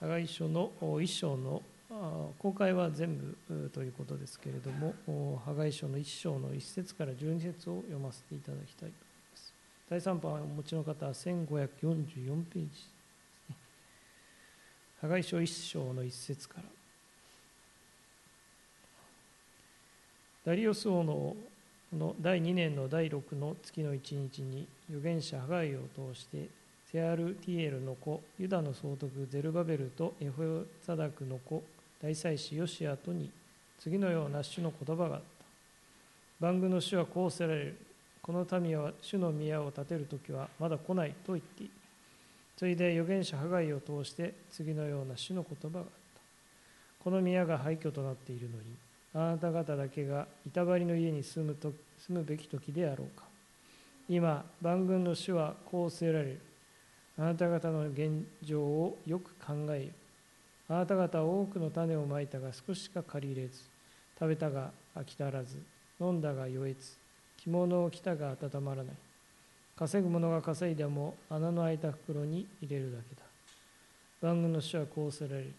破壊書の一章の公開は全部ということですけれども破壊書の一章の一節から十二節を読ませていただきたいと思います。第三版をお持ちの方は1544ページですね。破壊書一章の一節から。ダリオス王のの第2年の第6の月の1日に預言者ハガイを通してセアルティエルの子ユダの総督ゼルバベルとエホザダクの子大祭司ヨシアとに次のような主の言葉があった。番組の主はこうせられる。この民は主の宮を建てる時はまだ来ないと言っている。ついで預言者ハガイを通して次のような主の言葉があった。この宮が廃墟となっているのにあなた方だけが板張りの家に住むと住むべき時であろうか。今万軍の主はこうせられる。あなた方の現状をよく考えよあなた方は多くの種をまいたが少ししか借り入れず食べたが飽き足らず飲んだが酔えず着物を着たが温まらない。稼ぐ者が稼いでも穴の開いた袋に入れるだけだ。万軍の主はこうせられる。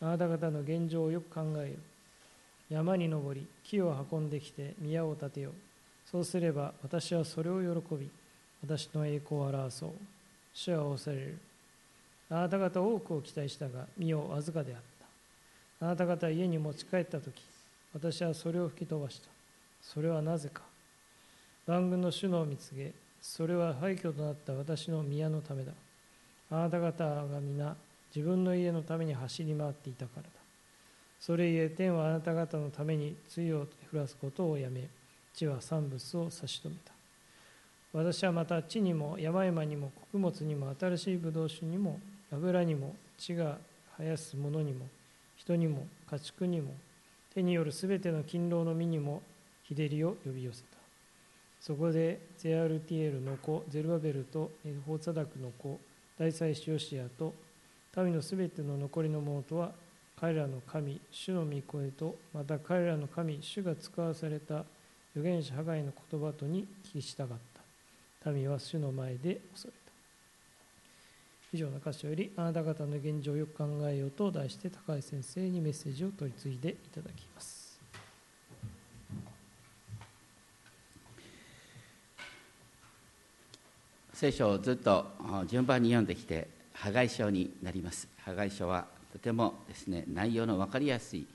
あなた方の現状をよく考えよ。山に登り木を運んできて宮を建てよう。そうすれば私はそれを喜び私の栄光を表そう。主は仰される。あなた方多くを期待したが身をわずかであった。あなた方家に持ち帰った時私はそれを吹き飛ばした。それはなぜか。万軍の主のを見つげそれは廃墟となった私の宮のためだ。あなた方が皆自分の家のために走り回っていたからだ。それゆえ天はあなた方のために露を降らすことをやめ地は産物を差し止めた。私はまた地にも山々にも穀物にも新しいブドウ酒にも油にも地が生やすものにも人にも家畜にも手によるすべての勤労の身にも日照りを呼び寄せた。そこでゼアルティエルの子ゼルバベルとエルホツァダクの子大祭司ヨシアと民のすべての残りの者とは彼らの神主の御声とまた彼らの神主が使わされた預言者ハガイの言葉とに聞き従った。民は主の前で恐れた。以上の箇所よりあなた方の現状をよく考えようと題して高橋先生にメッセージを取り次いでいただきます。聖書をずっと順番に読んできて破壊書になります。破壊書はとてもですね内容の分かりやすい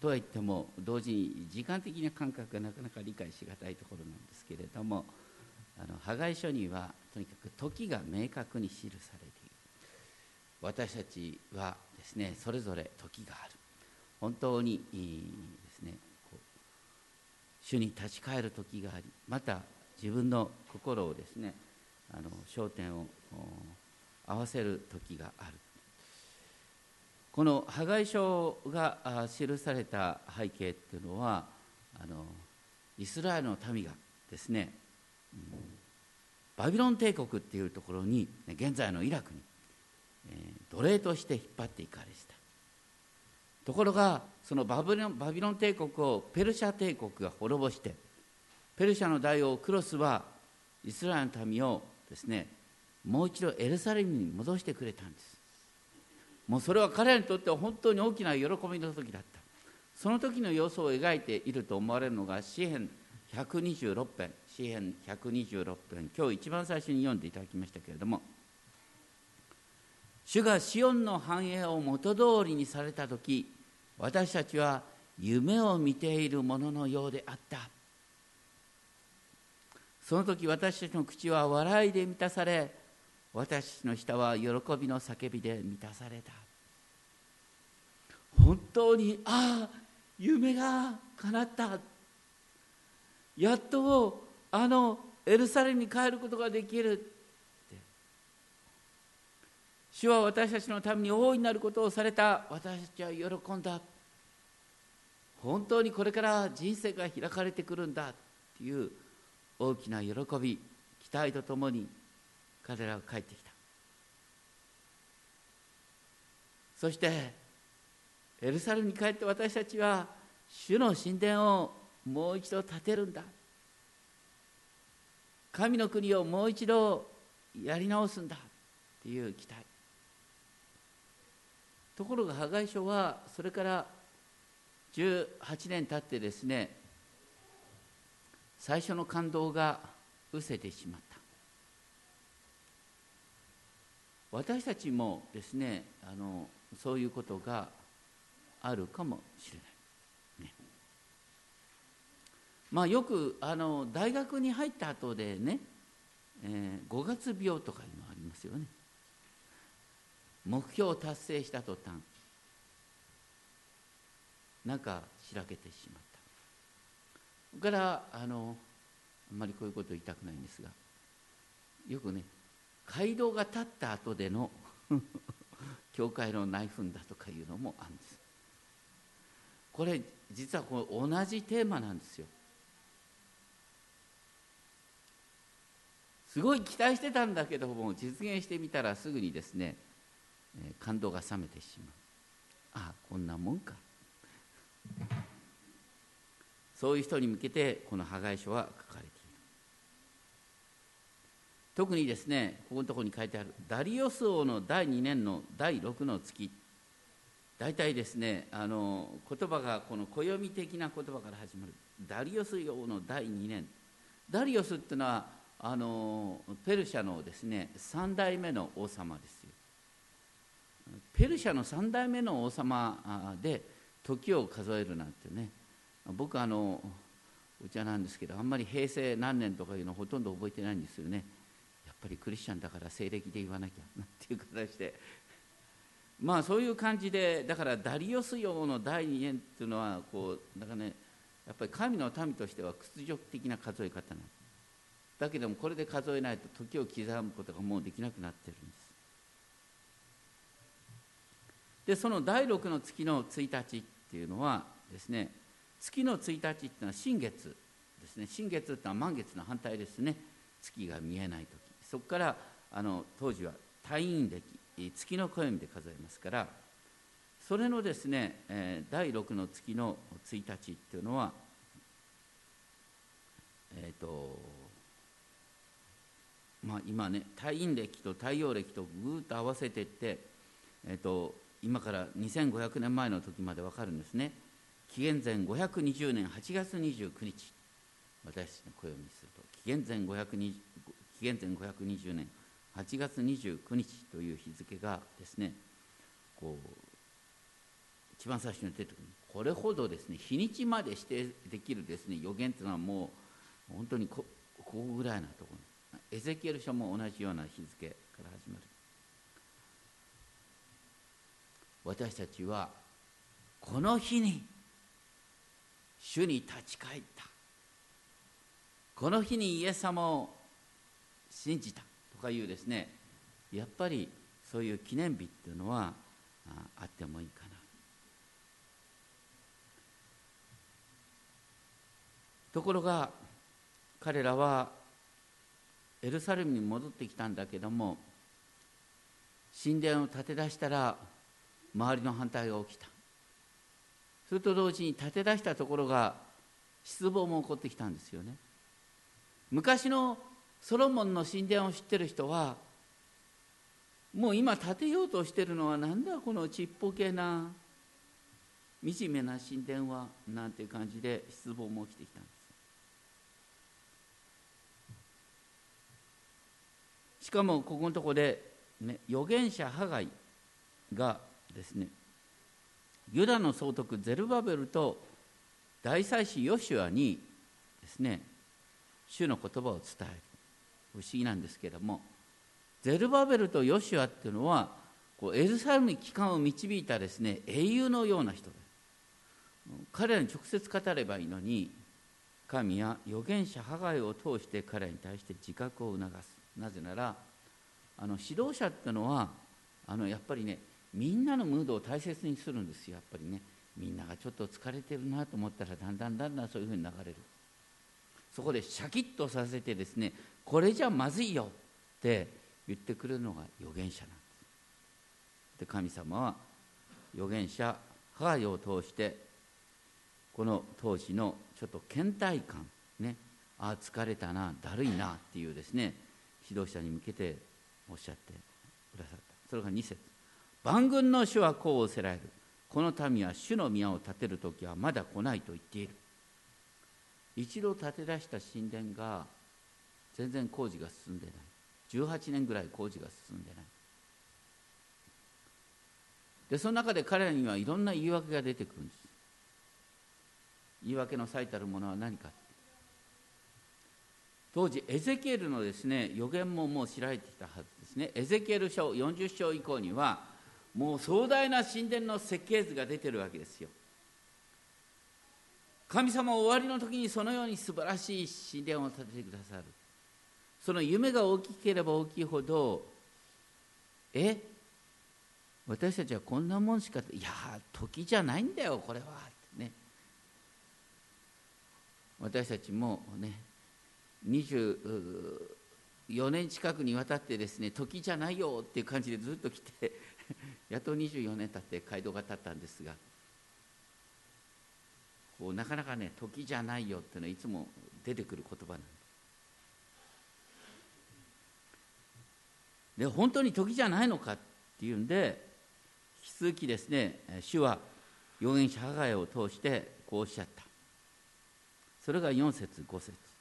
とは言っても同時に時間的な感覚がなかなか理解しがたいところなんですけれどもあの破壊書にはとにかく時が明確に記されている。私たちはですねそれぞれ時がある。本当にですね主に立ち返る時がありまた自分の心をですねあの焦点を合わせる時がある。この破壊書が記された背景っていうのはあのイスラエルの民がですねバビロン帝国っていうところに現在のイラクに、え奴隷として引っ張っていかれした。ところがそのバビロンバビロン帝国をペルシャ帝国が滅ぼしてペルシャの大王クロスはイスラエルの民をですねもう一度エルサレムに戻してくれたんです。もうそれは彼らにとっては本当に大きな喜びの時だった。その時の様子を描いていると思われるのが詩篇126編詩編126編。今日一番最初に読んでいただきましたけれども主がシオンの繁栄を元通りにされた時私たちは夢を見ているもののようであった。その時私たちの口は笑いで満たされ私たちの舌は喜びの叫びで満たされた。本当にああ夢が叶った。やっとあのエルサレムに帰ることができるって。主は私たちのために大いなることをされた。私たちは喜んだ。本当にこれから人生が開かれてくるんだっていう大きな喜び。期待とともに彼らが帰ってきた。そしてエルサレムに帰って私たちは主の神殿をもう一度建てるんだ。神の国をもう一度やり直すんだっていう期待。ところが破壊書はそれから18年経ってですね最初の感動が失せてしまった。私たちもですねあのそういうことがあるかもしれない、ね、まあよくあの大学に入った後でね、えー、5月病とかいうのありますよね。目標を達成した途端なんかしらけてしまった。それからあのあんまりこういうこと言いたくないんですがよくね街道が立った後での 教会の内紛だとかいうのもあるんです。これ実はこれ同じテーマなんですよ。すごい期待してたんだけども実現してみたらすぐにですね感動が冷めてしまう。ああこんなもんか。そういう人に向けてこの破壊書は書かれている。特にですねここのところに書いてあるダリオス王の第2年の第6の月。大体ですねあの言葉がこの暦的な言葉から始まる。ダリオス王の第2年。ダリオスっていうのはあのペルシャのですね3代目の王様ですよ。ペルシャの3代目の王様で時を数えるなんてね僕あのお茶なんですけどあんまり平成何年とかいうのほとんど覚えてないんですよね。やっぱりクリスチャンだから西暦で言わなきゃなんていう形で。まあそういう感じでだからダリオス用の第2年っていうのはこうだからねやっぱり神の民としては屈辱的な数え方なんです。だけどもこれで数えないと時を刻むことがもうできなくなってるんです。でその第6の月の1日っていうのはですね月の1日っていうのは新月ですね。新月っていうのは満月の反対ですね。月が見えない時。そこからあの当時は退院暦月の暦で数えますからそれのですね、えー、第6の月の1日っていうのはえっ、ー、とまあ今ね退院暦と太陽暦とぐーっと合わせていってえ、ー、と今から2500年前の時まで分かるんですね。紀元前520年8月29日。私たちの暦にすると紀元前520紀元前520年8月29日という日付がですねこう一番最初に出てくる。これほどですね日にちまで指定できるですね予言というのはもう本当にここぐらいなところ。エゼキエル書も同じような日付から始まる。私たちはこの日に主に立ち返った。この日にイエス様を信じたとかいうですねやっぱりそういう記念日っていうのはあってもいいかな。ところが彼らはエルサレムに戻ってきたんだけども神殿を建て出したら周りの反対が起きた。それと同時に建て出したところが失望も起こってきたんですよね。昔のソロモンの神殿を知ってる人はもう今建てようとしてるのはなんだこのちっぽけな惨めな神殿はなんていう感じで失望も起きてきたんですしかもここのところで、ね、預言者ハガイがですねユダの総督ゼルバベルと大祭司ヨシュアにですね主の言葉を伝える。不思議なんですけれどもゼルバベルとヨシュアっていうのはこうエルサレムに帰還を導いたですね英雄のような人で彼らに直接語ればいいのに神や預言者ハガイを通して彼らに対して自覚を促す。なぜならあの指導者っていうのはあのやっぱりねみんなのムードを大切にするんですよ。やっぱりねみんながちょっと疲れてるなと思ったらだんだんだんだんそういうふうに流れる。そこでシャキッとさせてですねこれじゃまずいよって言ってくれるのが預言者なんです。で神様は預言者ハガイを通してこの当時のちょっと倦怠感ねああ疲れたなだるいなっていうですね指導者に向けておっしゃってくださった。それが2節。万軍の主はこう仰せられる。この民は主の宮を建てる時はまだ来ないと言っている。一度建て出した神殿が全然工事が進んでない。18年ぐらい工事が進んでない。でその中で彼らにはいろんな言い訳が出てくるんです。言い訳の最たるものは何か当時エゼキエルのですね予言ももう知られてきたはずですね。エゼキエル書40章以降にはもう壮大な神殿の設計図が出てるわけですよ。神様終わりの時にそのように素晴らしい神殿を建ててくださる。その夢が大きければ大きいほどえ？私たちはこんなもんしかいや時じゃないんだよこれは。ね。私たちもね24年近くにわたってですね時じゃないよっていう感じでずっと来て やっと24年経って街道が立ったんですがこうなかなかね時じゃないよっていうのはいつも出てくる言葉なんです。で本当に時じゃないのかっていうんで引き続きですね主は預言者ハガヤを通してこうおっしゃった。それが4節5節。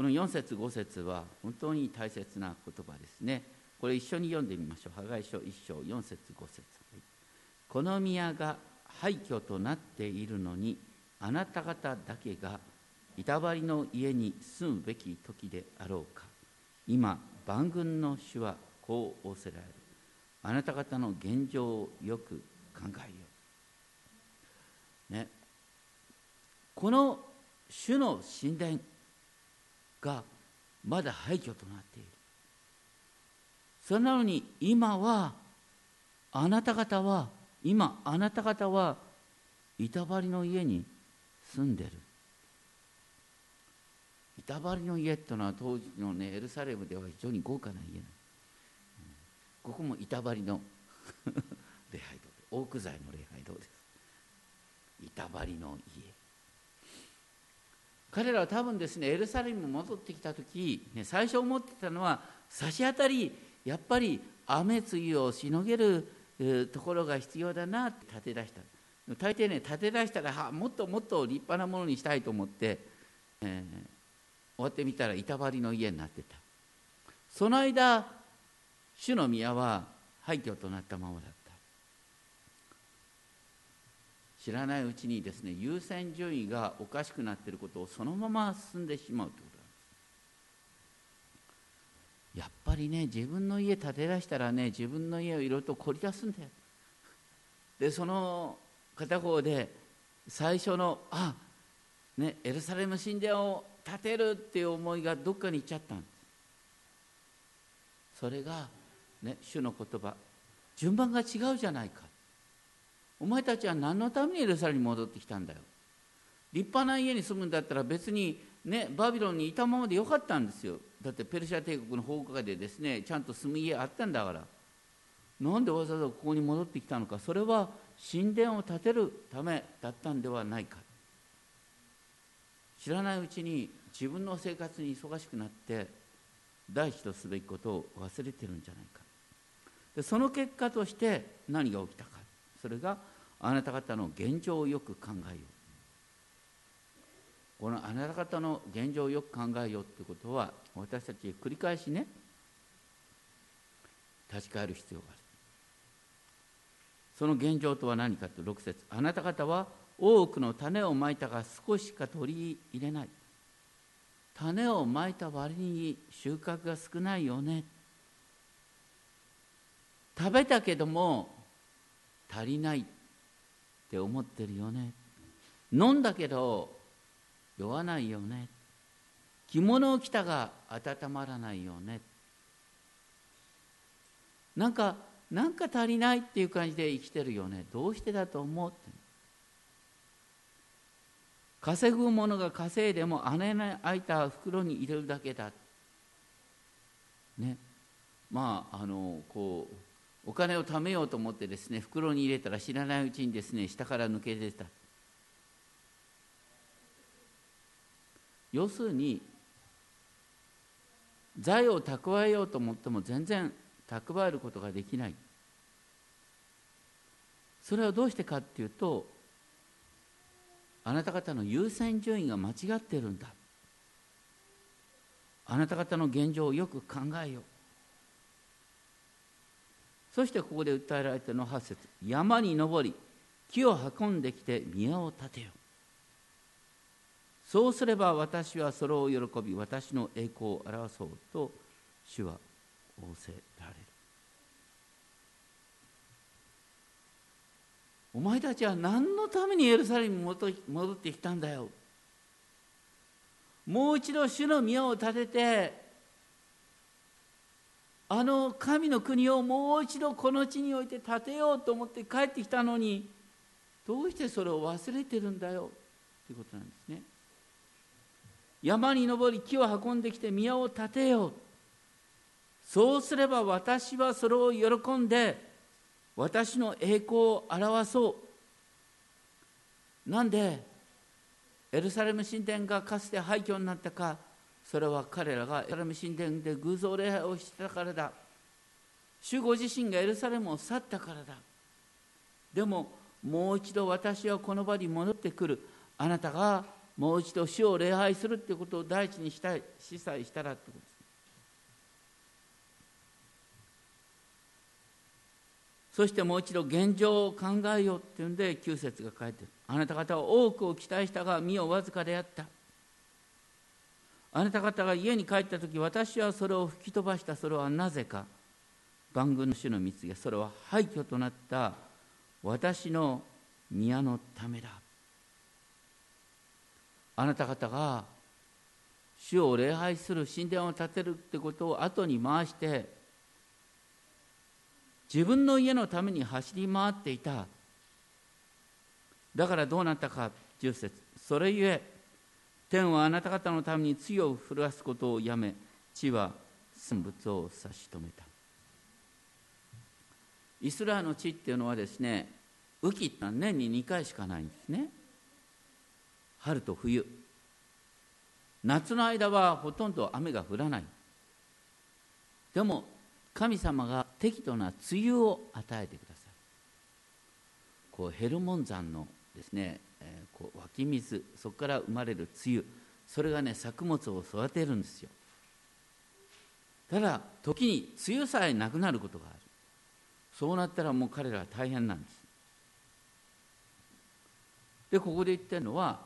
この4節5節は本当に大切な言葉ですね。これ一緒に読んでみましょう。破壊書1章4節5節。この宮が廃墟となっているのにあなた方だけが板張りの家に住むべき時であろうか。今万軍の主はこう仰せられる。あなた方の現状をよく考えよう。ね。この主の神殿がまだ廃墟となっている。それなのに今はあなた方は今あなた方は板張りの家に住んでる。板張りの家っていうのは当時のねエルサレムでは非常に豪華な家なんここも板張りの 礼拝堂でオーク材の礼拝堂です。板張りの家。彼らは多分ですねエルサレムに戻ってきた時、ね、最初思ってたのは差し当たりやっぱり雨露をしのげるところが必要だなって建て出した。大抵ね建て出したらはもっともっと立派なものにしたいと思って、えー、終わってみたら板張りの家になってた。その間主の宮は廃墟となったままだった。知らないうちにですね優先順位がおかしくなっていることをそのまま進んでしまうということやっぱりね自分の家建て出したらね自分の家をいろいろと凝り出すんだよ。でその片方で最初のあねエルサレム神殿を建てるっていう思いがどっかに行っちゃったんです。それがね主の言葉。順番が違うじゃないか。お前たちは何のためにエルサレムに戻ってきたんだよ。立派な家に住むんだったら別にねバビロンにいたままでよかったんですよ。だってペルシャ帝国の崩壊でですねちゃんと住む家あったんだから。なんでわざわざここに戻ってきたのか。それは神殿を建てるためだったんではないか。知らないうちに自分の生活に忙しくなって第一とすべきことを忘れてるんじゃないか。でその結果として何が起きたか。それがあなた方の現状をよく考えよう。このあなた方の現状をよく考えようということは私たち繰り返しね立ち返る必要がある。その現状とは何かと6節。あなた方は多くの種をまいたが少ししか取り入れない。種をまいた割に収穫が少ないよね。食べたけども足りない。って思ってるよね。飲んだけど酔わないよね。着物を着たが温まらないよね。なんかなんか足りないっていう感じで生きてるよね。どうしてだと思うって稼ぐものが稼いでも穴の開いた袋に入れるだけだ。ね。まああのこうお金を貯めようと思ってですね袋に入れたら知らないうちにですね下から抜け出た。要するに財を蓄えようと思っても全然蓄えることができない。それはどうしてかっていうとあなた方の優先順位が間違ってるんだ。あなた方の現状をよく考えよう。そしてここで訴えられているの8節。山に登り木を運んできて宮を建てよそうすれば私はそれを喜び私の栄光を表そうと主は仰せられる。お前たちは何のためにエルサレムに戻ってきたんだよ。もう一度主の宮を建ててあの神の国をもう一度この地において建てようと思って帰ってきたのにどうしてそれを忘れてるんだよ？ということなんですね。山に登り木を運んできて宮を建てよう。そうすれば私はそれを喜んで私の栄光を表そう。なんでエルサレム神殿がかつて廃墟になったかそれは彼らがエルサレム神殿で偶像礼拝をしてたからだ。主ご自身がエルサレムを去ったからだ。でももう一度私はこの場に戻ってくる。あなたがもう一度主を礼拝するってことを第一にしたい示唆したらってことです。そしてもう一度現状を考えようっていうんで9節が書いてる。あなた方は多くを期待したが身をわずかであった。あなた方が家に帰った時私はそれを吹き飛ばした。それはなぜか万軍の主の蜜げそれは廃墟となった私の宮のためだ。あなた方が主を礼拝する神殿を建てるってことを後に回して自分の家のために走り回っていた。だからどうなったか10節それゆえ天はあなた方のために強を震わすことをやめ地は産物を差し止めた。イスラエルの地っていうのはですね雨季ってのは年に2回しかないんですね。春と冬。夏の間はほとんど雨が降らない。でも神様が適度な梅雨を与えてくださいこうヘルモン山のですね、え、こう湧き水そこから生まれる梅雨それがね作物を育てるんですよ。ただ時に梅雨さえなくなることがある。そうなったらもう彼らは大変なんです。でここで言ってるのは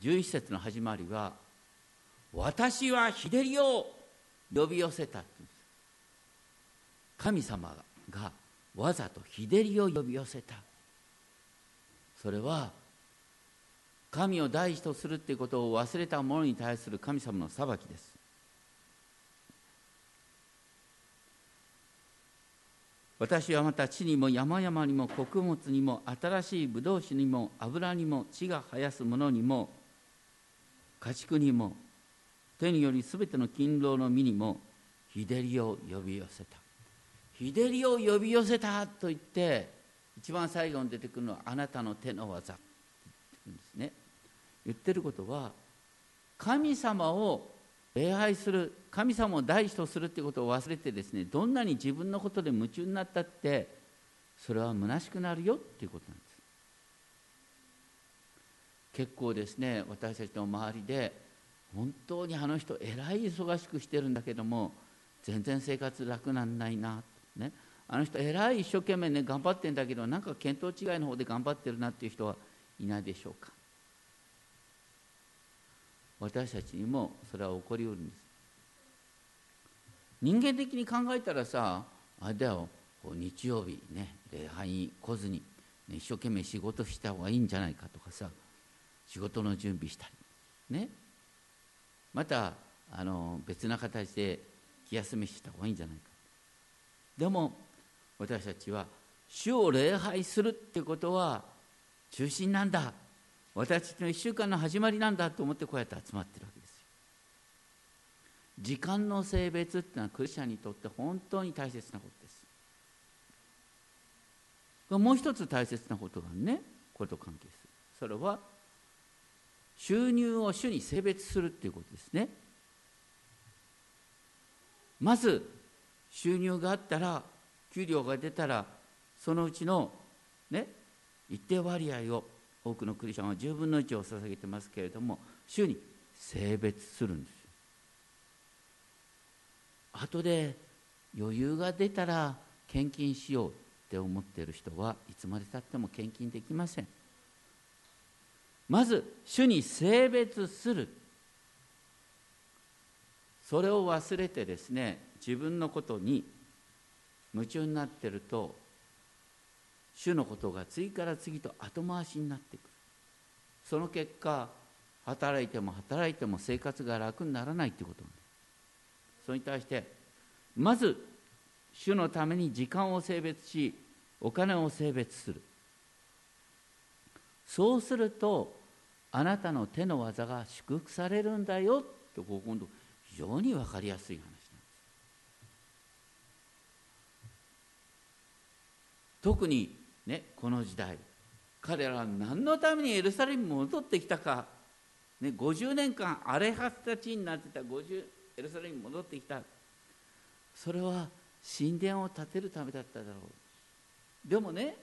11節の始まりは「私は日照りを呼び寄せた」神様がわざと日照りを呼び寄せた。それは神を第一とするっていうことを忘れた者に対する神様の裁きです。私はまた地にも山々にも穀物にも新しいブドウ酒にも油にも地が生やすものにも家畜にも手によりすべての勤労の身にも日照りを呼び寄せた。日照りを呼び寄せたと言って一番最後に出てくるのはあなたの手の技って言うんですね。言ってることは神様を礼拝する神様を大事とするってことを忘れてですねどんなに自分のことで夢中になったってそれは虚しくなるよっていうことなんです。結構ですね私たちの周りで本当にあの人えらい忙しくしてるんだけども全然生活楽なんないな、ね、あの人えらい一生懸命ね頑張ってんだけどなんか見当違いの方で頑張ってるなっていう人はいないでしょうか。私たちにもそれは起こりうるんです。人間的に考えたらさあれだよ日曜日ね礼拝に来ずに、ね、一生懸命仕事した方がいいんじゃないかとかさ仕事の準備したりね。またあの別な形で気休めした方がいいんじゃないか。でも私たちは主を礼拝するってことは中心なんだ。私たちの1週間の始まりなんだと思ってこうやって集まってるわけですよ。時間の性別っていうのはクリスチャンにとって本当に大切なことです。もう一つ大切なことがねこれと関係する。それは収入を主に性別するっていうことですね。まず収入があったら給料が出たらそのうちのね一定割合を多くのクリスチャンは10分の1を捧げてますけれども主に性別するんです後で余裕が出たら献金しようって思っている人はいつまでたっても献金できません。まず主に性別する。それを忘れてですね自分のことに夢中になってると主のことが次から次と後回しになっていく。その結果働いても働いても生活が楽にならないということそれに対してまず主のために時間を性別しお金を性別する。そうするとあなたの手の技が祝福されるんだよとこ今度非常に分かりやすい話なんです特にねこの時代彼らは何のためにエルサレムに戻ってきたか、ね、50年間荒れ果てた地になってた50エルサレムに戻ってきた。それは神殿を建てるためだっただろう。でもね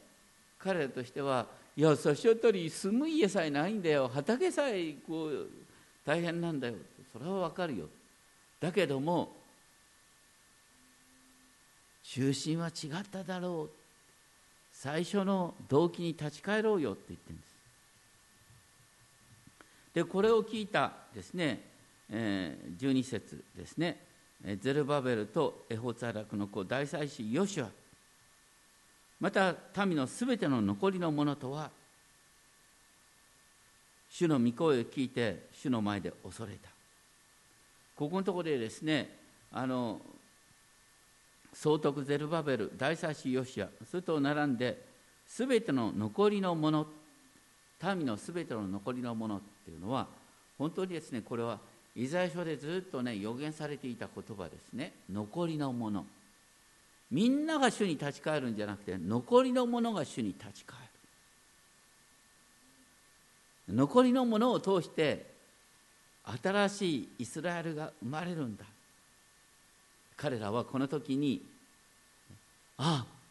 彼らとしてはいやそしおとり住む家さえないんだよ。畑さえこう大変なんだよ。それはわかるよ。だけども中心は違っただろう。最初の動機に立ち返ろうよって言ってるんです。でこれを聞いたですね、えー、12節ですね。ゼルバベルとエホツァラクの子大祭司ヨシュア。また民のすべての残りの者とは主の御声を聞いて主の前で恐れた。ここのところでですねあの総督ゼルバベル大祭司ヨシアそれと並んですべての残りのもの民のすべての残りのものっていうのは本当にですねこれはイザヤ書でずっとね予言されていた言葉ですね。残りのもの。みんなが主に立ち返るんじゃなくて残りのものが主に立ち返る。残りのものを通して新しいイスラエルが生まれるんだ。彼らはこの時にああ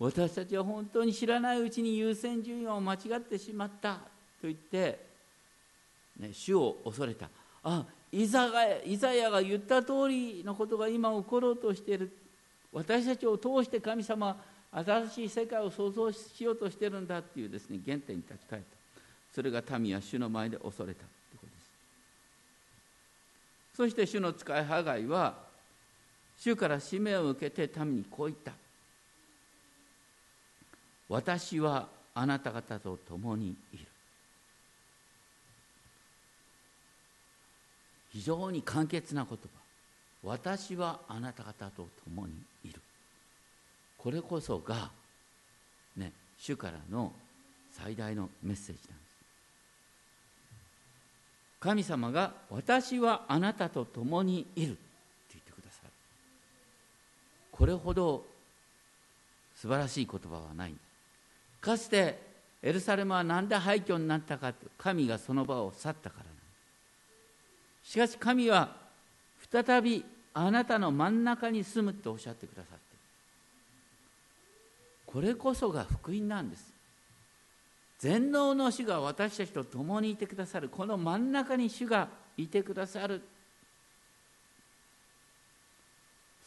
私たちは本当に知らないうちに優先順位を間違ってしまったと言って、ね、主を恐れた。あイザがイザヤが言った通りのことが今起ころうとしている。私たちを通して神様新しい世界を創造しようとしてるんだっていうですね原点に立ち返った。それが民は主の前で恐れたということです。そして主の使いハガイは主から使命を受けて民にこう言った。私はあなた方と共にいる。非常に簡潔な言葉。私はあなた方と共にいる。これこそがね主からの最大のメッセージなんです。神様が私はあなたと共にいるって言ってくださるこれほど素晴らしい言葉はない。かつてエルサレムは何で廃墟になったか神がその場を去ったからしかし神は再びあなたの真ん中に住むとおっしゃってくださってこれこそが福音なんです。全能の主が私たちと共にいてくださるこの真ん中に主がいてくださる。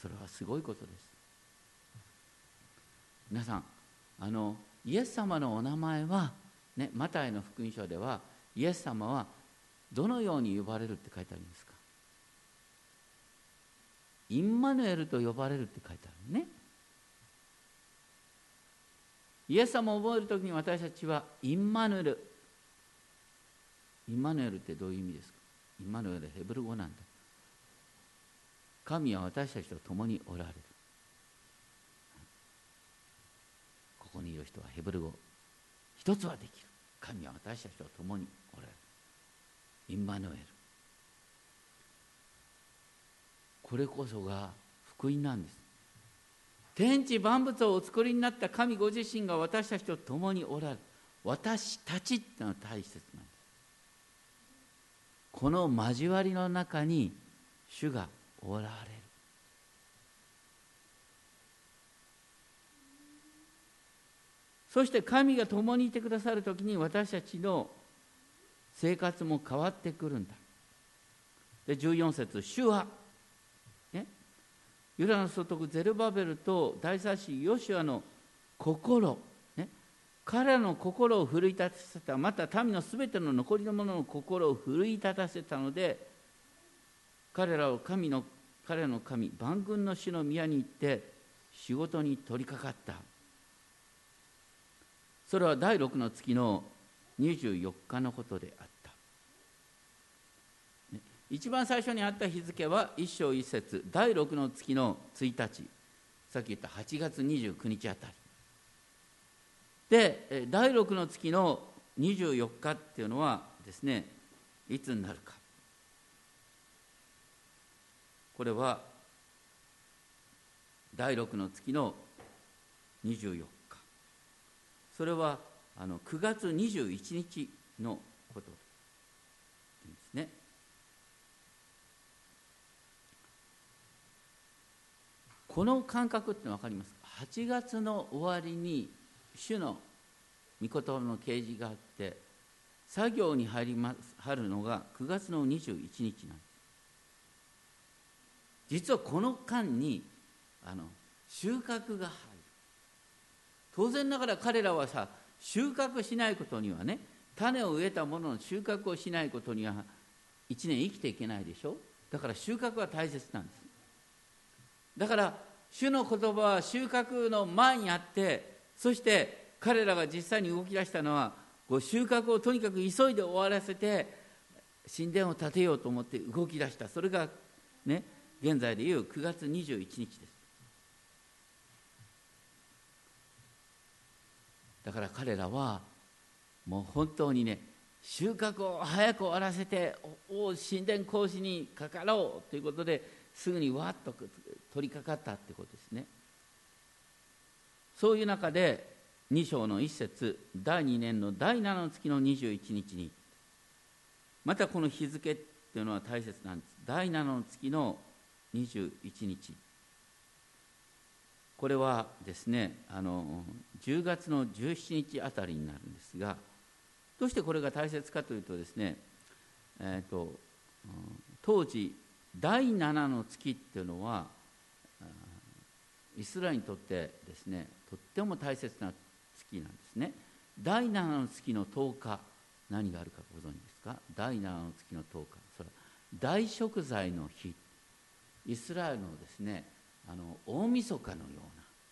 それはすごいことです。皆さんあのイエス様のお名前は、ね、マタイの福音書ではイエス様はどのように呼ばれるって書いてありますか？インマヌエルと呼ばれるって書いてあるね。イエス様を覚えるときに私たちはインマヌエル。インマヌエルってどういう意味ですか？インマヌエルヘブル語なんだ神は私たちと共におられる。ここにいる人はヘブル語。一つはできる。神は私たちと共におられる。インマヌエル。これこそが福音なんです。天地万物をお作りになった神ご自身が私たちと共におられる。私たちってのは大切なんです。この交わりの中に主がおられる。そして神が共にいてくださる時に私たちの生活も変わってくるんだ。で14節主は、ね、ユダの総督ゼルバベルと大祭司ヨシュアの心、ね、彼らの心を奮い立たせた。また民のすべての残りの者の心を奮い立たせたので彼らを神の彼の神万軍の主の宮に行って仕事に取り掛かった。それは第6の月の24日のことであった。一番最初にあった日付は一章一節第6の月の1日。さっき言った8月29日あたり。で第6の月の24日っていうのはですねいつになるか。これは第6の月の24日。それはあの9月21日のことですね。この感覚って分かりますか？8月の終わりに主の御言葉の啓示があって作業に入ります入るのが9月の21日なんです。実はこの間にあの収穫が入る。当然ながら彼らはさ収穫しないことにはね種を植えたものの収穫をしないことには1年生きていけないでしょ？だから収穫は大切なんです。だから主の言葉は収穫の前にあってそして彼らが実際に動き出したのはこう収穫をとにかく急いで終わらせて神殿を建てようと思って動き出した。それがね現在でいう9月21日です。だから彼らはもう本当にね収穫を早く終わらせてお神殿講師にかかろうということですぐにわっと取り掛かったってことですね。そういう中で2章の1節第2年の第7の月の21日にまたこの日付っていうのは大切なんです。第7の月の21日。これはですねあの10月の17日あたりになるんですがどうしてこれが大切かというとですね、えーと、当時第7の月っていうのはイスラエルにとってですねとっても大切な月なんですね。第7の月の10日何があるかご存知ですか？第7の月の10日それは大食材の日。イスラエルのですねあの大晦日のよ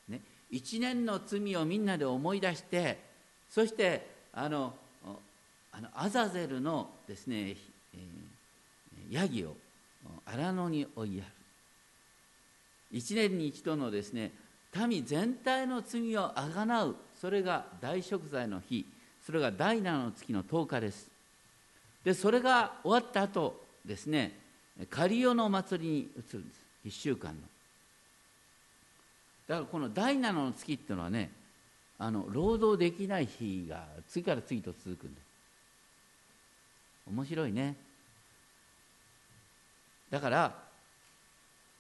うな、ね、一年の罪をみんなで思い出してそしてあのあのアザゼルのですね、えー、ヤギを荒野に追いやる。一年に一度のですね民全体の罪をあがなう。それが大食材の日。それが第7の月の10日です。でそれが終わった後ですねカリオの祭りに移るんです。1週間の。だからこの第7の月っていうのはねあの労働できない日が次から次と続くんです。面白いね。だから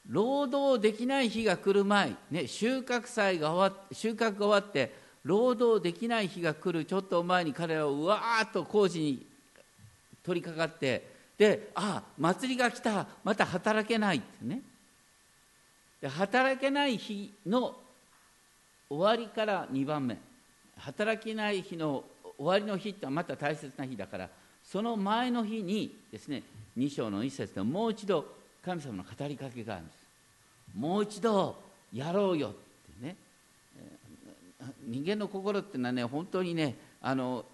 労働できない日が来る前、ね、収穫祭が終わっ収穫が終わって労働できない日が来るちょっと前に彼らはうわーっと工事に取り掛かってであ祭りが来たまた働けないってね。で働けない日の終わりから2番目。働けない日の終わりの日ってまた大切な日だからその前の日にですね2章の一節でもう一度神様の語りかけがあるんです。もう一度やろうよってね。人間の心っていうのはね本当にねあの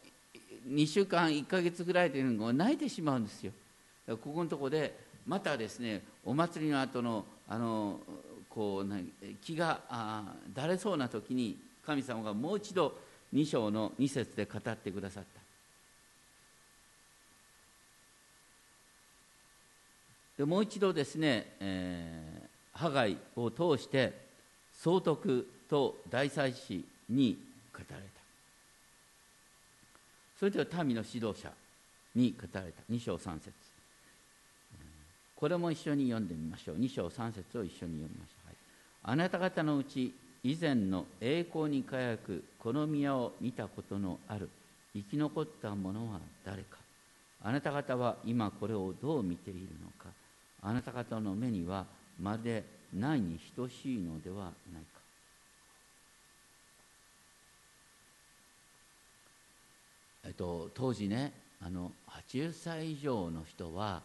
2週間1か月ぐらいで泣いてしまうんですよ。ここのとこでまたですねお祭りの後のあのこう気がだれそうな時に神様がもう一度2章の2節で語ってくださった。でもう一度ですね、えー、ハガイを通して総督と大祭司に語られた。それでは民の指導者に語られた。2章3節。これも一緒に読んでみましょう。2章3節を一緒に読みましょう、はい、あなた方のうち以前の栄光に輝くこの宮を見たことのある。生き残った者は誰か。あなた方は今これをどう見ているのか。あなた方の目にはまるでないに等しいのではないか。えっと、当時ねあの80歳以上の人は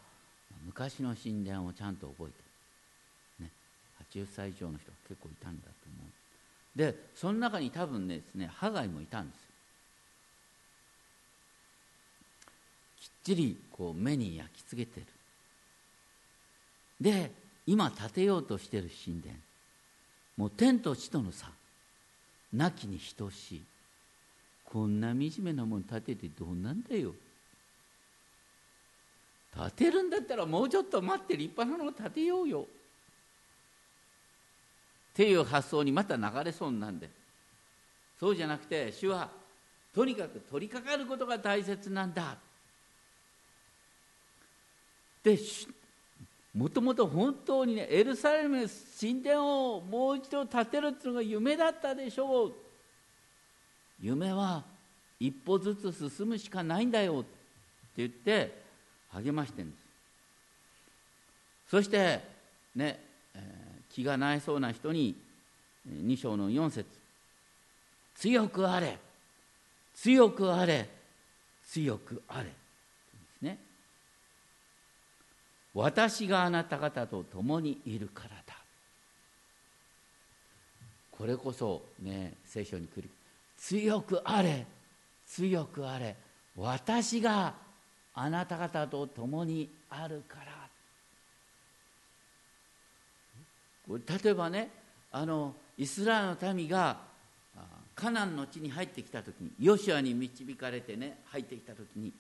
昔の神殿をちゃんと覚えてる、ね、80歳以上の人が結構いたんだと思う。でその中に多分ねですねハガイもいたんですよ。きっちりこう目に焼き付けてる。で今建てようとしてる神殿。もう天と地との差。なきに等しい。こんな惨めなもん建ててどうなんだよ。建てるんだったらもうちょっと待って立派なのを建てようよ。っていう発想にまた流れそうなんで。そうじゃなくて主はとにかく取り掛かることが大切なんだ。でもともと本当にねエルサレム神殿をもう一度建てるっていうのが夢だったでしょう。夢は一歩ずつ進むしかないんだよって言って励ましてんです。そしてね、えー、気がないそうな人に2章の4節。強くあれ。強くあれ。強くあれ」ですね。私があなた方と共にいるからだ。これこそね聖書に来る。強くあれ。強くあれ。私があなた方と共にあるから。これ例えばねあのイスラエルの民がカナンの地に入ってきた時にヨシュアに導かれてね入ってきた時に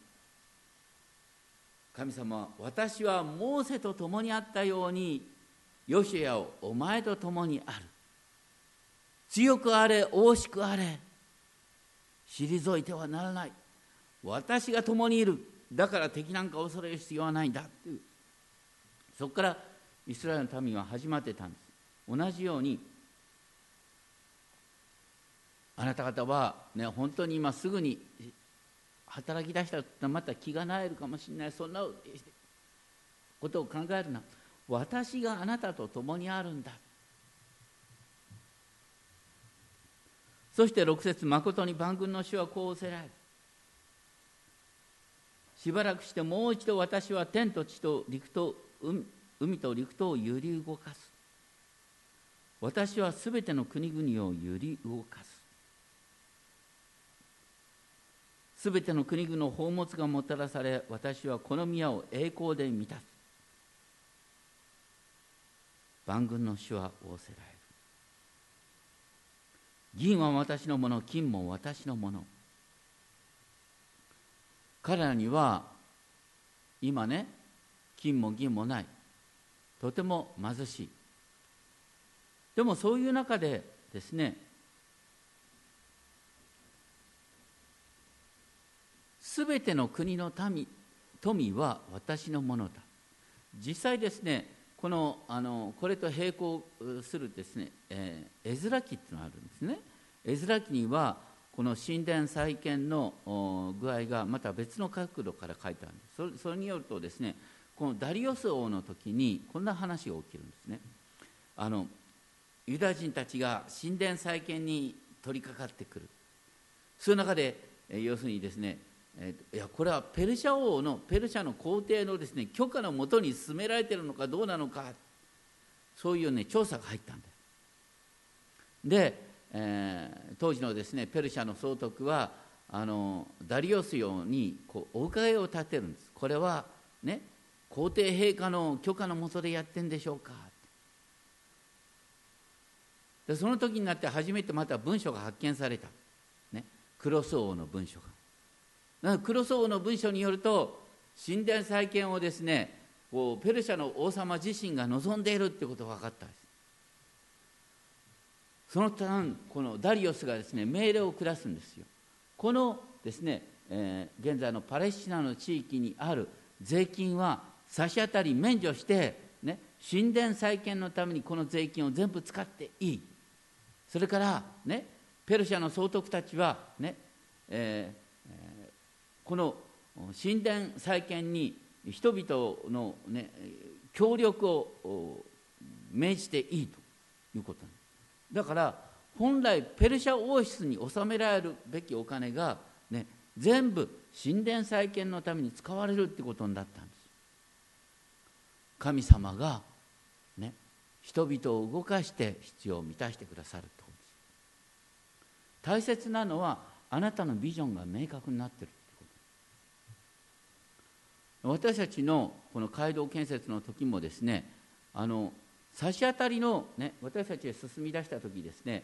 神様は私はモーセと共にあったようにヨシュアをお前と共にある。強くあれ惜しくあれ退いてはならない。私が共にいる。だから敵なんか恐れる必要はないんだっていう。そこからイスラエルの民は始まってたんです。同じようにあなた方はね本当に今すぐに働き出したらまた気がなえるかもしれない。そんなことを考えるな。私があなたと共にあるんだ。そして6節誠に万軍の主はこうおせられる。しばらくしてもう一度私は天と地と陸と海と陸とを揺り動かす。私はすべての国々を揺り動かす。すべての国々の宝物がもたらされ私はこの宮を栄光で満たす。万軍の主は仰せられる。銀は私のもの金も私のもの。彼らには今ね金も銀もない。とても貧しい。でもそういう中でですねすべての国の民富は私のものだ。実際ですねこのあのこれと並行するですね、えー、絵面記っていうのがあるんですね。絵面記にはこの神殿再建の具合がまた別の角度から書いてある。んですそれによるとですねこのダリオス王の時にこんな話が起きるんですね。あのユダヤ人たちが神殿再建に取り掛かってくる。そういう中で要するにですね、いやこれはペルシャ王のペルシャの皇帝のですね許可のもとに進められているのかどうなのか。そういうね調査が入ったんだよ。で、えー、当時のですねペルシャの総督はあのダリオス用にこうお伺いを立てるんです。これはね皇帝陛下の許可のもとでやってんでしょうか。でその時になって初めてまた文書が発見された、ね、クロス王の文書が。クロス王の文書によると神殿再建をですねこうペルシャの王様自身が望んでいるってことが分かったんです。その間このダリオスがですね命令を下すんですよ。このですね、えー、現在のパレスチナの地域にある税金は差し当たり免除して、ね、神殿再建のためにこの税金を全部使っていい。それからねペルシャの総督たちはね、えー、この神殿再建に人々の、ね、協力を命じていいということなんです。だから本来ペルシャ王室に納められるべきお金が、ね、全部神殿再建のために使われるってことになったんです。神様が、ね、人々を動かして必要を満たしてくださるってことです。大切なのはあなたのビジョンが明確になってるってこと。私たちのこの街道建設の時もですねあの差し当たりの、ね、私たちが進み出した時ですね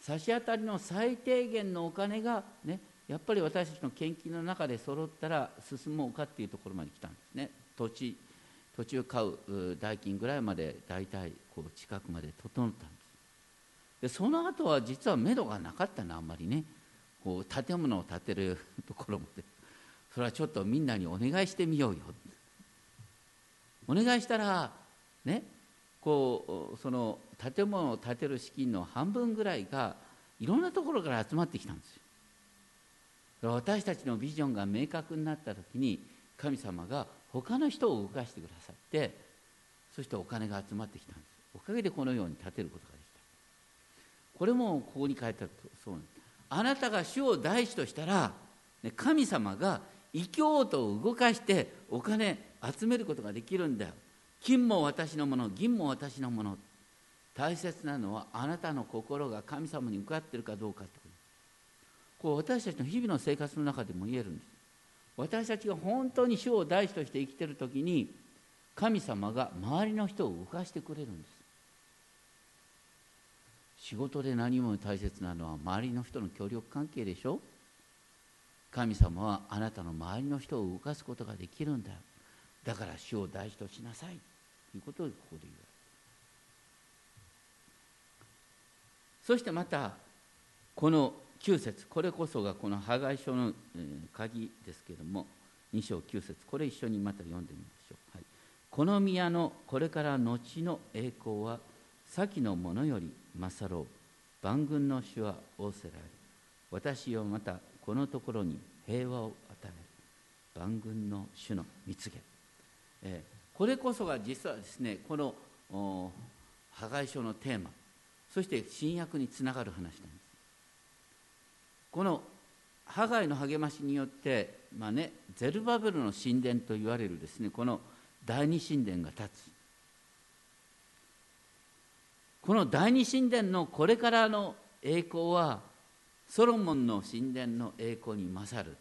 差し当たりの最低限のお金が、ね、やっぱり私たちの献金の中で揃ったら進もうかっていうところまで来たんですね。土地土地を買う代金ぐらいまで大体こう近くまで整ったんです。でその後は実は目処がなかったなあんまりね。こう建物を建てるところまで。それはちょっとみんなにお願いしてみようよ。お願いしたらねこうその建物を建てる資金の半分ぐらいがいろんなところから集まってきたんですよ。私たちのビジョンが明確になった時に神様が他の人を動かしてくださってそしてお金が集まってきたんです。おかげでこのように建てることができた。これもここに書いてあるとそうなんです。あなたが主を大事としたら神様が異教徒を動かしてお金集めることができるんだよ。金も私のもの銀も私のもの。大切なのはあなたの心が神様に向かってるかどうかってこと。こう私たちの日々の生活の中でも言えるんです。私たちが本当に主を大事として生きている時に神様が周りの人を動かしてくれるんです。仕事で何も大切なのは周りの人の協力関係でしょ。神様はあなたの周りの人を動かすことができるんだ。よだから主を大事としなさい。いうことをここで言われるそしてまたこの9節これこそがこの破壊書の鍵ですけれども2章9節これ一緒にまた読んでみましょう、はい、この宮のこれから後の栄光は先のものより勝ろう。万軍の主は仰せられる私をまたこのところに平和を与える。万軍の主の蜜げ、えー、これこそが実はですねこの破壊書のテーマそして新約につながる話なんです。このハガイの励ましによって、まあね、ゼルバベルの神殿と言われるですねこの第二神殿が立つ。この第二神殿のこれからの栄光はソロモンの神殿の栄光に勝る。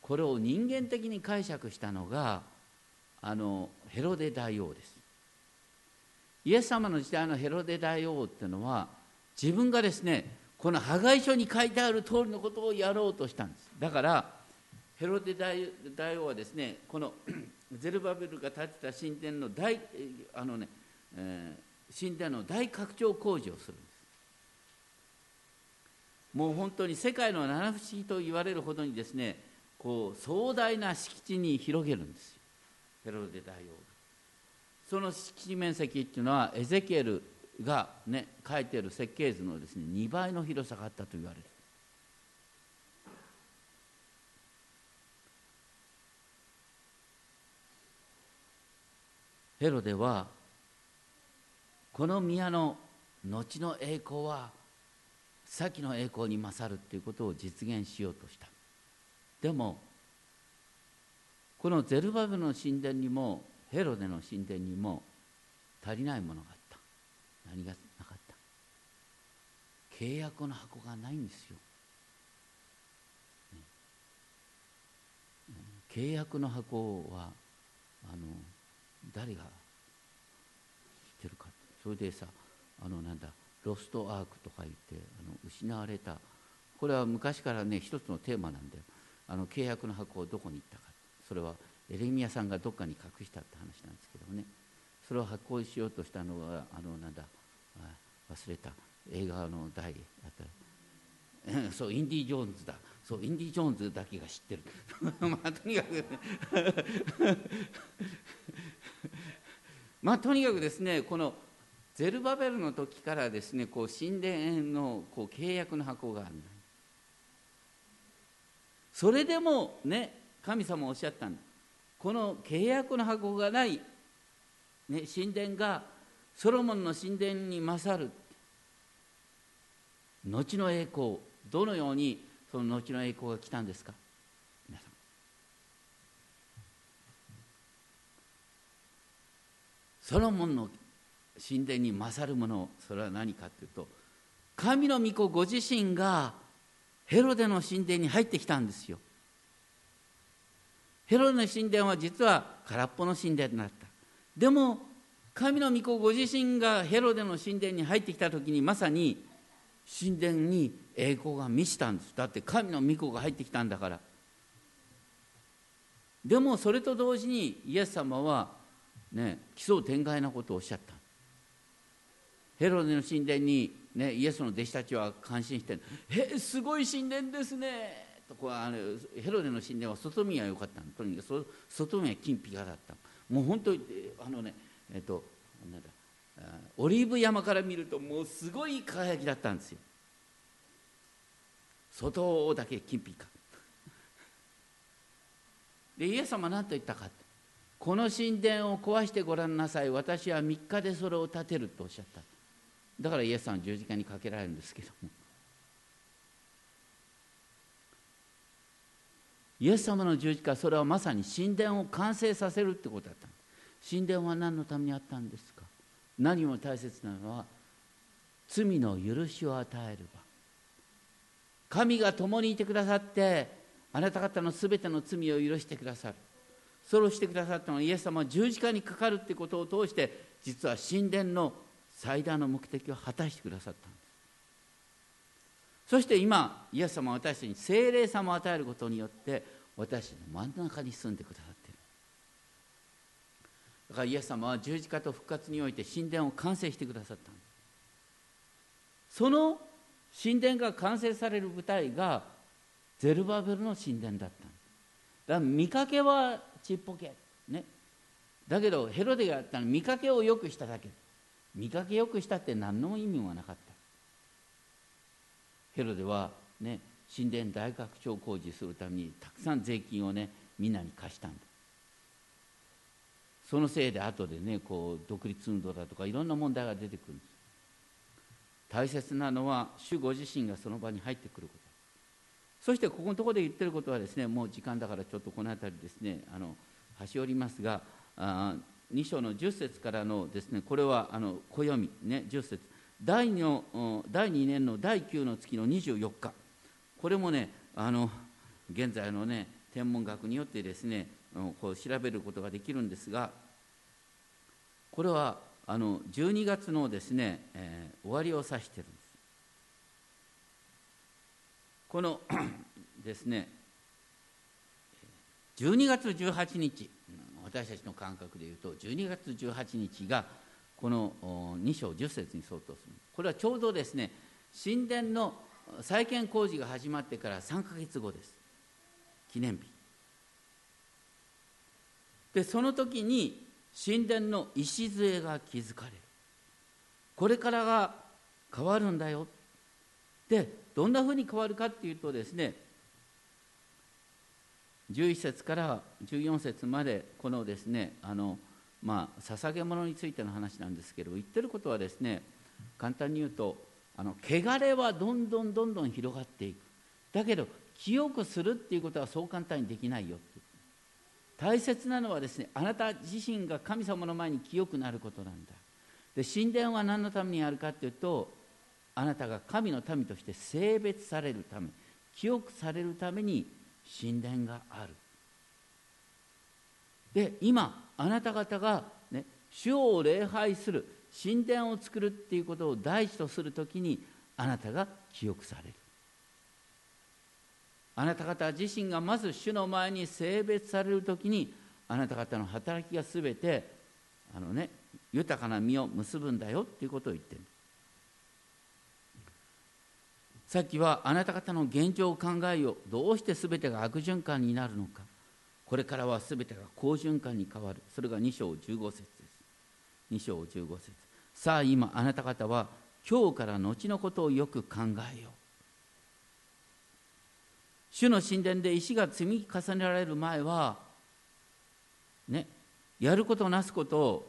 これを人間的に解釈したのがあのヘロデ大王です。イエス様の時代のヘロデ大王っていうのは自分がですねこの破壊書に書いてある通りのことをやろうとしたんです。だからヘロデ大王はですねこの ゼルバベルが建てた神殿の大あのね、えー神殿の大拡張工事をするんです。もう本当に世界の七不思議と言われるほどにですねこう壮大な敷地に広げるんですよ。ヘロデ大王。その敷地面積っていうのはエゼキエルがね書いてる設計図のですね2倍の広さがあったと言われる。ヘロデはこの宮の後の栄光は先の栄光に勝るっていうことを実現しようとした。でもこのゼルバブの神殿にもヘロデの神殿にも足りないものがあった。何がなかった。契約の箱がないんですよ、ね、契約の箱はあの誰がそれでさあのなんだロストアークとか言ってあの失われた。これは昔からね一つのテーマなんだよ。あの契約の箱をどこに行ったか。それはエレミアさんがどっかに隠したって話なんですけどね。それを発行しようとしたのはあのなんだ忘れた映画の題あった。そうインディ・ジョーンズだ。そうインディ・ジョーンズだけが知ってる。まあとにかく まあとにかくですねこのゼルバベルの時からですねこう神殿のこう契約の箱があるそれでもね神様おっしゃったんだ。この契約の箱がない、ね、神殿がソロモンの神殿に勝る。後の栄光どのようにその後の栄光が来たんですか？皆さん。ソロモンの神殿に勝るものそれは何かというと神の御子ご自身がヘロデの神殿に入ってきたんですよ。ヘロデの神殿は実は空っぽの神殿だった。でも神の御子ご自身がヘロデの神殿に入ってきた時にまさに神殿に栄光が満ちたんです。だって神の御子が入ってきたんだから。でもそれと同時にイエス様はね奇想天外なことをおっしゃった。ヘロデの神殿に、ね、イエスの弟子たちは感心して「へえすごい神殿ですね」こうあのヘロデの神殿は外見は良かったとにかく外見は金ピカだったもう本当にあのねえっとなんだオリーブ山から見るともうすごい輝きだったんですよ。外だけ金ピカ。でイエス様何と言ったかこの神殿を壊してごらんなさい。私は3日でそれを建てるとおっしゃった。だからイエスさんは十字架にかけられるんですけども。イエス様の十字架それはまさに神殿を完成させるってことだった。神殿は何のためにあったんですか？何も大切なのは罪の許しを与える場。神が共にいてくださってあなた方のすべての罪を許してくださる。それをしてくださったのはイエス様は十字架にかかるってことを通して実は神殿の最大の目的を果たしてくださったんですそして今イエス様は私たちに精霊様を与えることによって私たちの真ん中に住んでくださっている。だからイエス様は十字架と復活において神殿を完成してくださった。その神殿が完成される舞台がゼルバベルの神殿だった。だから見かけはちっぽけ。ね。だけどヘロデがやったのは見かけをよくしただけ。見かけよくしたって何の意味もなかった。ヘロデはね神殿大拡張工事するためにたくさん税金をねみんなに貸したんだ。そのせいで後でねこう独立運動だとかいろんな問題が出てくるんです。大切なのは主ご自身がその場に入ってくること。そしてここのところで言ってることはですねもう時間だからちょっとこの辺りですねあの端折りますがあ2章の10節からのですねこれはあの暦ね10節。第 2, の第2年の第9の月の24日。これもねあの現在のね天文学によってですねこう調べることができるんですがこれはあの12月のですね、えー、終わりを指してるんです。この ですね12月18日。私たちの感覚でいうと12月18日がこの2章10節に相当する。これはちょうどですね神殿の再建工事が始まってから3か月後です。記念日。でその時に神殿の礎が築かれる。これからが変わるんだよ。でどんなふうに変わるかっていうとですね11節から14節までこのですねあのまあ捧げ物についての話なんですけど言ってることはですね簡単に言うとあの汚れはどんどんどんどん広がっていく。だけど清くするっていうことはそう簡単にできないよ大切なのはですねあなた自身が神様の前に清くなることなんだ。で神殿は何のためにあるかっていうとあなたが神の民として性別されるため清くされるために神殿がある。で今あなた方が、ね、主を礼拝する神殿を作るっていうことを第一とするときにあなたが清くされる。あなた方自身がまず主の前に性別されるときにあなた方の働きがすべてあの、ね、豊かな実を結ぶんだよっていうことを言ってる。さっきはあなた方の現状を考えよどうして全てが悪循環になるのか。これからは全てが好循環に変わる。それが2章15節です。2章15節。さあ今あなた方は今日から後のことをよく考えよう。主の神殿で石が積み重ねられる前はねやることなすこと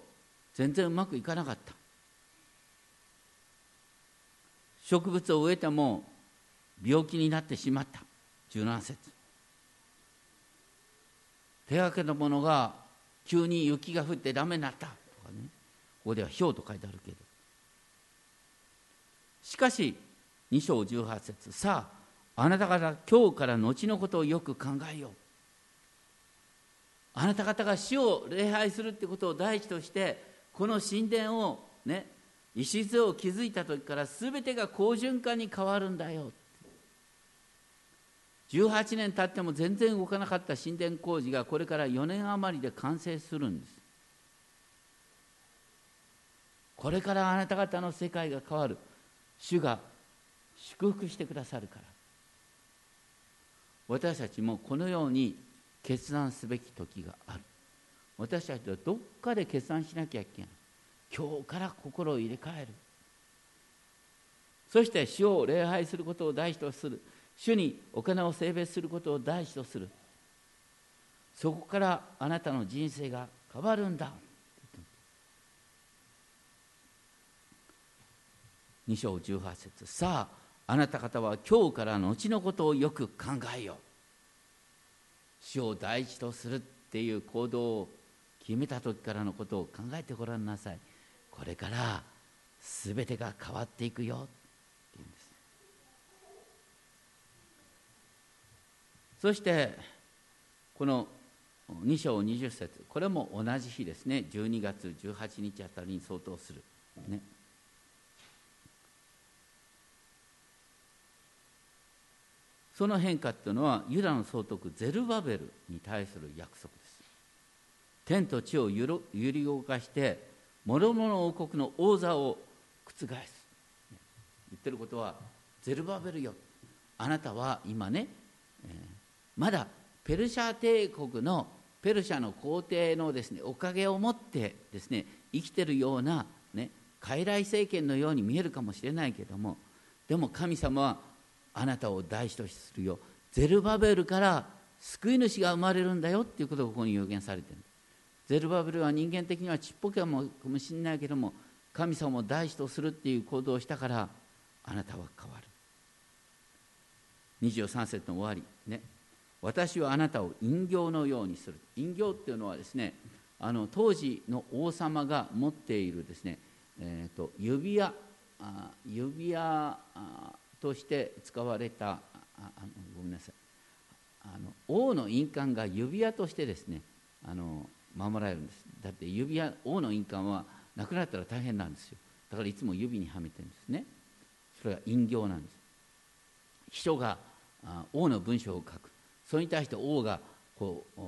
全然うまくいかなかった。植物を植えても病気になってしまった。17節。手がけのものが急に雪が降ってダメになった。とかね。ここでは氷と書いてあるけど。しかし2章18節さああなた方今日から後のことをよく考えよう。あなた方が死を礼拝するってことを第一としてこの神殿をね礎を築いた時から全てが好循環に変わるんだよ。18年経っても全然動かなかった神殿工事がこれから4年余りで完成するんです。これからあなた方の世界が変わる。主が祝福してくださるから。私たちもこのように決断すべき時がある。私たちはどっかで決断しなきゃいけない。今日から心を入れ替える。そして主を礼拝することを第一とする。主にお金を性別することを第一とする。そこからあなたの人生が変わるんだ。2章18節。さああなた方は今日から後のことをよく考えよう。主を第一とするっていう行動を決めた時からのことを考えてごらんなさい。これから全てが変わっていくよって言うんですそしてこの2章20節これも同じ日ですね。12月18日あたりに相当する。ね。その変化っていうのはユダの総督ゼルバベルに対する約束です。天と地を揺り動かして諸々王国の王座を覆す。言ってることはゼルバベルよ。あなたは今ね、えー、まだペルシャ帝国のペルシャの皇帝のですねおかげを持ってですね生きてるようなね傀儡政権のように見えるかもしれないけどもでも神様はあなたを大使とするよゼルバベルから救い主が生まれるんだよっていうことがここに予言されてる。ゼルバベルは人間的にはちっぽけかもしれないけども神様を大使とするっていう行動をしたからあなたは変わる。23節の終わり。ね。私はあなたを人形のようにする。人形っていうのはですねあの当時の王様が持っているですね、えーと、指輪あ指輪として使われたああのごめんなさい。あの王の印鑑が指輪としてですねあの守られるんです。だって指輪王の印鑑はなくなったら大変なんですよ。だからいつも指にはめてるんですね。それが印形なんです。秘書が王の文章を書く。それに対して王がこう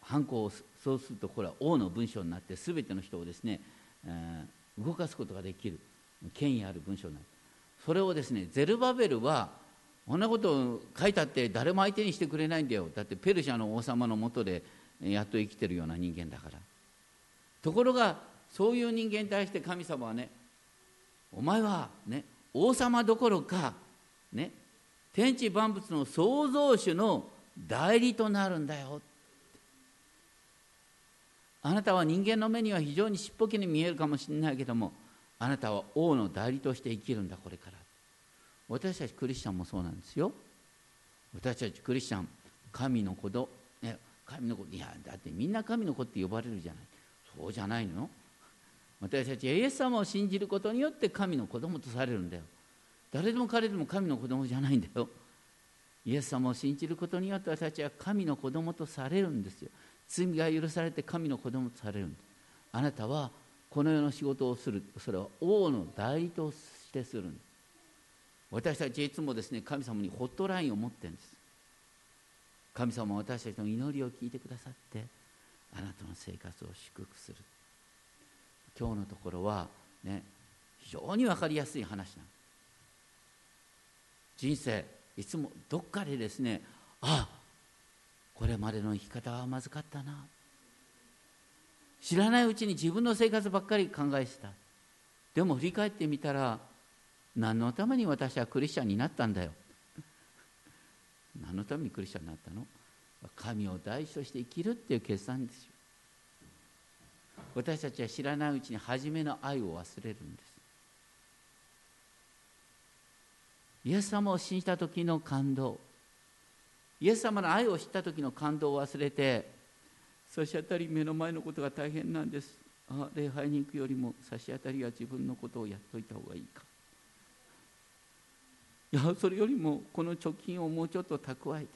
犯行をそうするとこれは王の文章になって全ての人をですね、えー、動かすことができる権威ある文章になる。それをですねゼルバベルはこんなこと書いたって誰も相手にしてくれないんだよ。だってペルシャの王様のもとでやっと生きてるような人間だから。ところがそういう人間に対して神様はねお前はね王様どころかね天地万物の創造主の代理となるんだよ。あなたは人間の目には非常にしっぽけに見えるかもしれないけどもあなたは王の代理として生きるんだこれから。私たちクリスチャンもそうなんですよ。私たちクリスチャン神の子ど、ね、神の子いやだってみんな神の子って呼ばれるじゃない。そうじゃないの。私たちイエス様を信じることによって神の子供とされるんだよ。誰でも彼でも神の子供じゃないんだよ。イエス様を信じることによって私たちは神の子供とされるんですよ。罪が許されて神の子供とされるんです。あなたはこの世の仕事をする。それは王の代理としてするんです。私たちいつもですね神様にホットラインを持ってるんです。神様は私たちの祈りを聞いてくださってあなたの生活を祝福する。今日のところはね非常に分かりやすい話なんです人生いつもどっかでですねあこれまでの生き方はまずかったな。知らないうちに自分の生活ばっかり考えてた。でも振り返ってみたら何のために私はクリスチャンになったんだよ。何のためにクリスチャンになったの？神を大事として生きるっていう決断ですよ。私たちは知らないうちに初めの愛を忘れるんです。イエス様を信じた時の感動。イエス様の愛を知った時の感動を忘れて差し当たり目の前のことが大変なんです。あ礼拝に行くよりも差し当たりは自分のことをやっといた方がいいか。いやそれよりもこの貯金をもうちょっと蓄えて。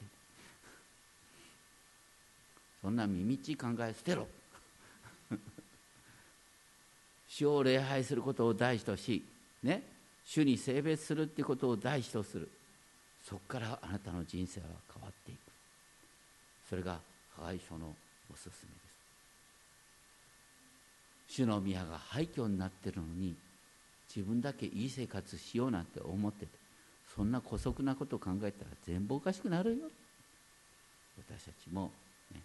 そんな耳っちい考え捨てろ。主を礼拝することを大事としね。主に性別するっていうことを大事とする。そこからあなたの人生は変わっていく。それが加害書のおすすめです。主の宮が廃墟になってるのに自分だけいい生活しようなんて思っててそんな姑息なこと考えたら全部おかしくなるよ。私たちも、ね、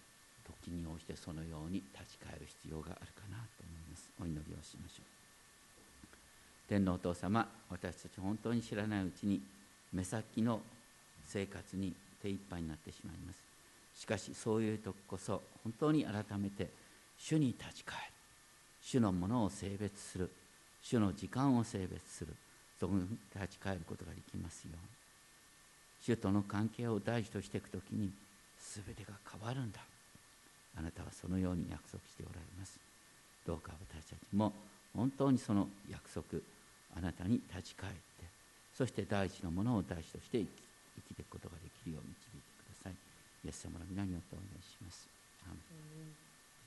時に応じてそのように立ち返る必要があるかなと思います。お祈りをしましょう。天皇お父様私たち本当に知らないうちに目先の生活に手一杯になってしまいます。しかしそういう時こそ本当に改めて主に立ち返る。主のものを性別する。主の時間を性別する。そこに立ち返ることができますよ。うに主との関係を大事としていくときに全てが変わるんだ。あなたはそのように約束しておられます。どうか私たちも本当にその約束あなたに立ち返ってそして第一のものを第一として生きていくことができるよう導いてくださいイエス様の皆によってお願いします。アーメン